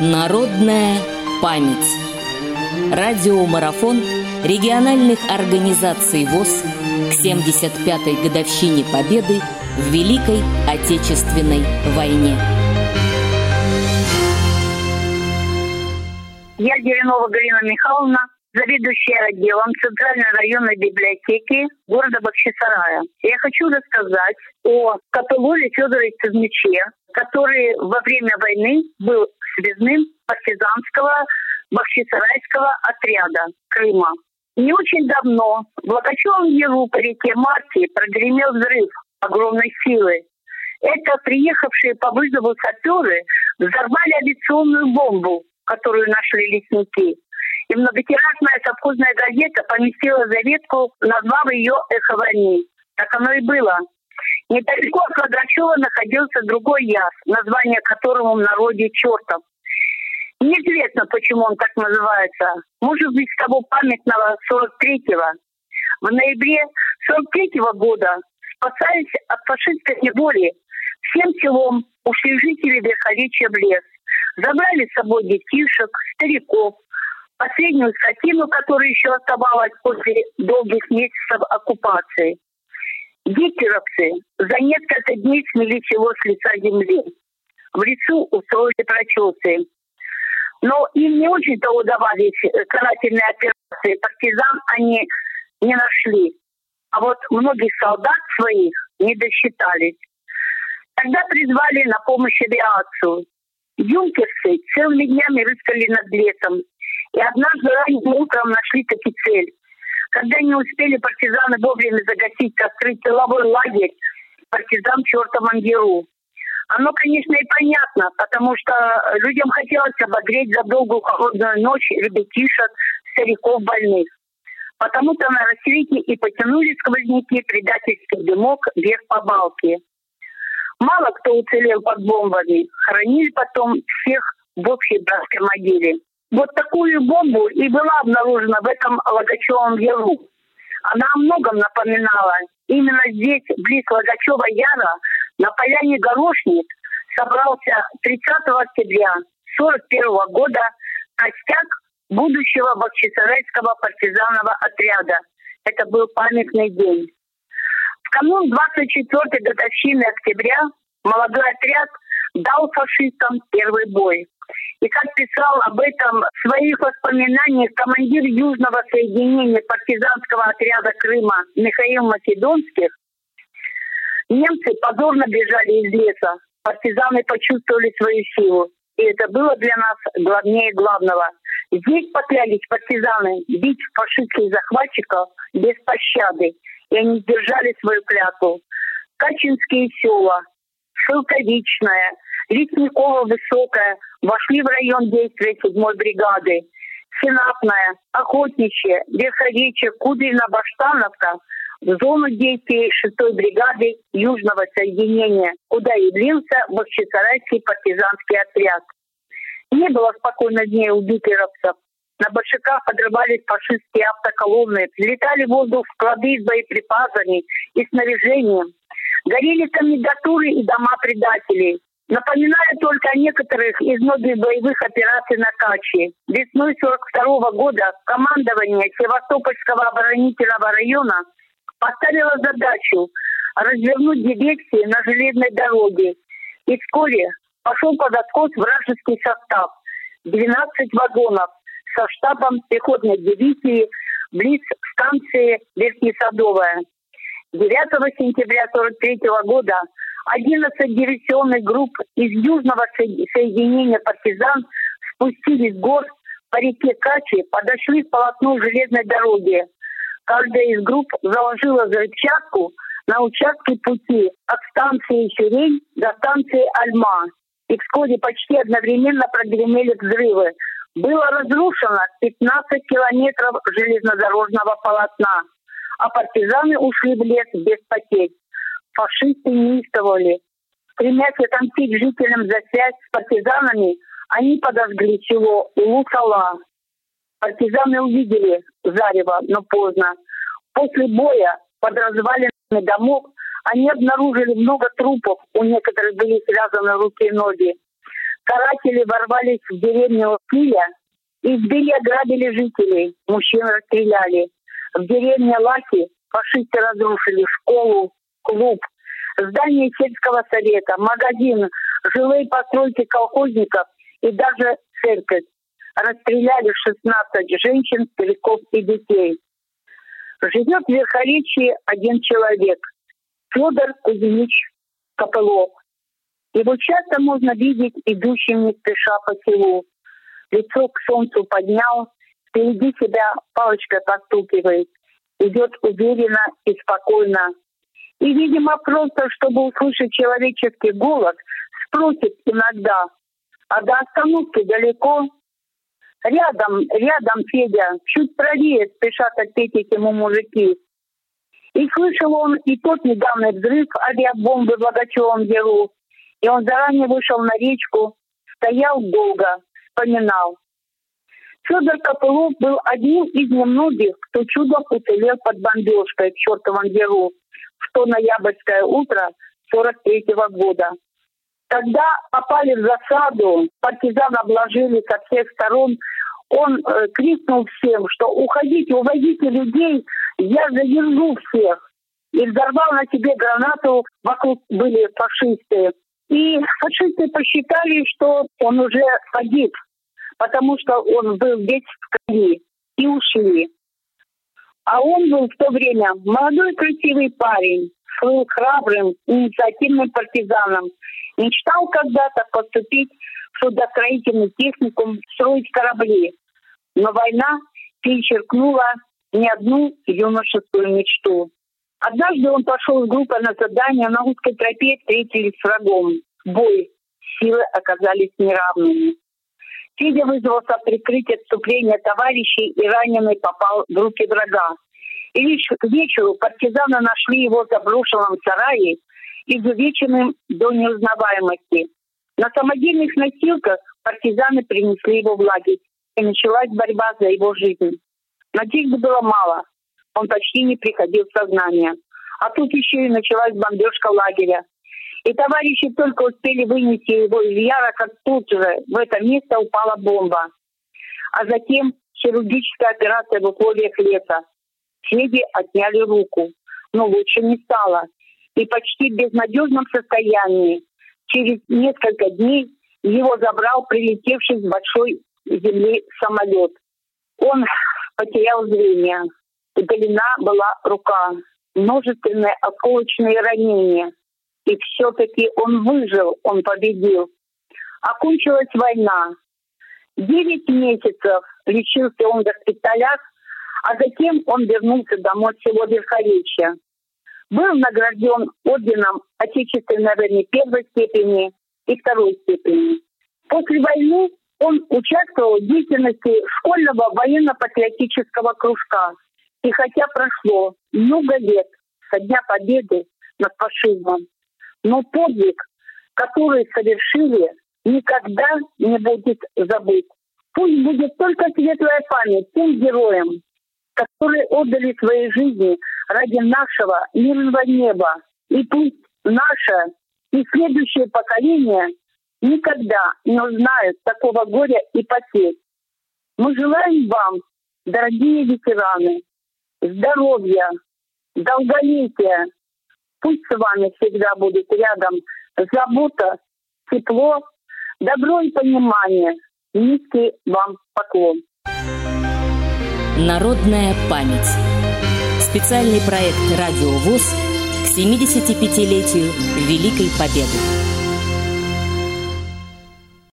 Народная память. Радиомарафон региональных организаций ВОЗ к 75-й годовщине Победы в Великой Отечественной войне. Я Деренова Галина Михайловна, заведующая отделом Центральной районной библиотеки города Бахчисарая. Я хочу рассказать о Капеллоле Федоре Кузьмиче, который во время войны был связным партизанского Бахчисарайского отряда Крыма. Не очень давно в Локачевом Яру по реке Марти прогремел взрыв огромной силы. Это приехавшие по вызову саперы взорвали авиационную бомбу, которую нашли лесники. И многотиражная совхозная газета поместила заветку, назвав ее «Эхо войны». Так оно и было. Недалеко от Лагачева находился другой яс, название которому в народе «Чертов». Неизвестно, почему он так называется. Может быть, с того памятного 43-го. В ноябре 43-го года, спасаясь от фашистской неволи, всем селом ушли жители Верховичья в лес. Забрали с собой детишек, стариков, последнюю скотину, которая еще оставалась после долгих месяцев оккупации. Гитлеровцы за несколько дней смели село с лица земли. В лесу устроили прочесы. Но им не очень-то удавались э, карательные операции. Партизан они не нашли. А вот многих солдат своих не досчитались. Тогда призвали на помощь авиацию. Юнкерсы целыми днями рыскали над лесом. И однажды ранним утром нашли таки цель. Когда не успели партизаны вовремя загасить, открыть тыловой лагерь партизан черта Мангеру. Оно, конечно, и понятно, потому что людям хотелось обогреть за долгую холодную ночь ребятишек, стариков, больных. Потому-то на рассвете и потянули сквозняки предательский дымок вверх по балке. Мало кто уцелел под бомбами, хоронили потом всех в общей братской могиле. Вот такую бомбу и была обнаружена в этом Логачевом яру. Она о многом напоминала. Именно здесь, близ Логачева яра, на поляне Горошник, собрался 30 октября 1941 года костяк будущего Бахчисарайского партизанного отряда. Это был памятный день. В канун 24-й годовщины октября молодой отряд дал фашистам первый бой. И как писал об этом в своих воспоминаниях командир Южного соединения партизанского отряда Крыма Михаил Македонских, немцы позорно бежали из леса. Партизаны почувствовали свою силу. И это было для нас главнее главного. Здесь поклялись партизаны бить фашистских захватчиков без пощады. И они сдержали свою клятву. Качинские села, Шелковичная, Лесникова Высокая вошли в район действия 7-й бригады. Сенатная, Охотничья, Верховечья, Кудрина, Баштановка в зону действия 6-й бригады Южного соединения, куда явился Бахчисарайский партизанский отряд. Не было спокойно дней у гитлеровцев. На большаках подрывались фашистские автоколонны, взлетали в воздух склады с боеприпасами и снаряжением. Горели кандидатуры и дома предателей. Напоминаю только о некоторых из многих боевых операций на Каче. Весной 42 года командование Севастопольского оборонительного района поставило задачу развернуть диверсии на железной дороге. И вскоре пошел под откос вражеский состав. 12 вагонов со штабом пехотной дивизии близ станции Верхнесадовая. 9 сентября 1943 года 11 диверсионных групп из Южного соединения партизан спустились с гор по реке Качи, подошли к полотну железной дороги. Каждая из групп заложила взрывчатку на участке пути от станции Сирень до станции Альма. И вскоре почти одновременно прогремели взрывы. Было разрушено 15 километров железнодорожного полотна а партизаны ушли в лес без потерь. Фашисты неистовали. Стремясь отомстить жителям за связь с партизанами, они подожгли село Улусала. Партизаны увидели зарево, но поздно. После боя под развалинами домов они обнаружили много трупов, у некоторых были связаны руки и ноги. каратели ворвались в деревню избили и ограбили жителей, мужчин расстреляли. В деревне Лаки фашисты разрушили школу, клуб, здание сельского совета, магазин, жилые постройки колхозников и даже церковь. Расстреляли 16 женщин, стариков и детей. Живет в Верховечье один человек – Федор Кузьмич Копылов. Его часто можно видеть идущим не спеша по селу. Лицо к солнцу поднял, впереди себя палочкой постукивает. Идет уверенно и спокойно. И, видимо, просто, чтобы услышать человеческий голос, спросит иногда, а до остановки далеко? Рядом, рядом, Федя, чуть правее спешат ответить ему мужики. И слышал он и тот недавний взрыв авиабомбы в Логачевом делу. И он заранее вышел на речку, стоял долго, вспоминал. Федор Копылов был одним из немногих, кто чудом уцелел под бомбежкой в чертовом делу в то ноябрьское утро 43 -го года. Когда попали в засаду, партизан обложили со всех сторон, он э, крикнул всем, что уходите, уводите людей, я задержу всех. И взорвал на себе гранату, вокруг были фашисты. И фашисты посчитали, что он уже погиб, потому что он был весь в крови, и ушли. А он был в то время молодой красивый парень, был храбрым, инициативным партизаном. Мечтал когда-то поступить в судостроительный техникум, строить корабли. Но война перечеркнула ни одну юношескую мечту. Однажды он пошел с группой на задание, на узкой тропе встретились с врагом. Бой. Силы оказались неравными. Федя вызвался прикрыть отступление товарищей и раненый попал в руки врага. И лишь к вечеру партизаны нашли его в заброшенном сарае, изувеченным до неузнаваемости. На самодельных носилках партизаны принесли его в лагерь, и началась борьба за его жизнь. Надежды было мало, он почти не приходил в сознание. А тут еще и началась бомбежка лагеря. И товарищи только успели вынести его из яра, как тут же в это место упала бомба. А затем хирургическая операция в условиях лета. Феде отняли руку, но лучше не стало. И почти в безнадежном состоянии через несколько дней его забрал прилетевший с большой земли самолет. Он потерял зрение. Удалена была рука. Множественные осколочные ранения. И все-таки он выжил, он победил. Окончилась война. Девять месяцев лечился он в госпиталях, а затем он вернулся домой в село Верховечье. Был награжден орденом Отечественной войны первой степени и второй степени. После войны он участвовал в деятельности школьного военно-патриотического кружка. И хотя прошло много лет со Дня Победы над фашизмом, но подвиг, который совершили, никогда не будет забыт. Пусть будет только светлая память тем героям, которые отдали свои жизни ради нашего мирного неба. И пусть наше и следующее поколение никогда не узнают такого горя и потерь. Мы желаем вам, дорогие ветераны, здоровья, долголетия. Пусть с вами всегда будет рядом забота, тепло, добро и понимание. Низкий вам поклон. Народная память. Специальный проект «Радио ВОЗ» к 75-летию Великой Победы.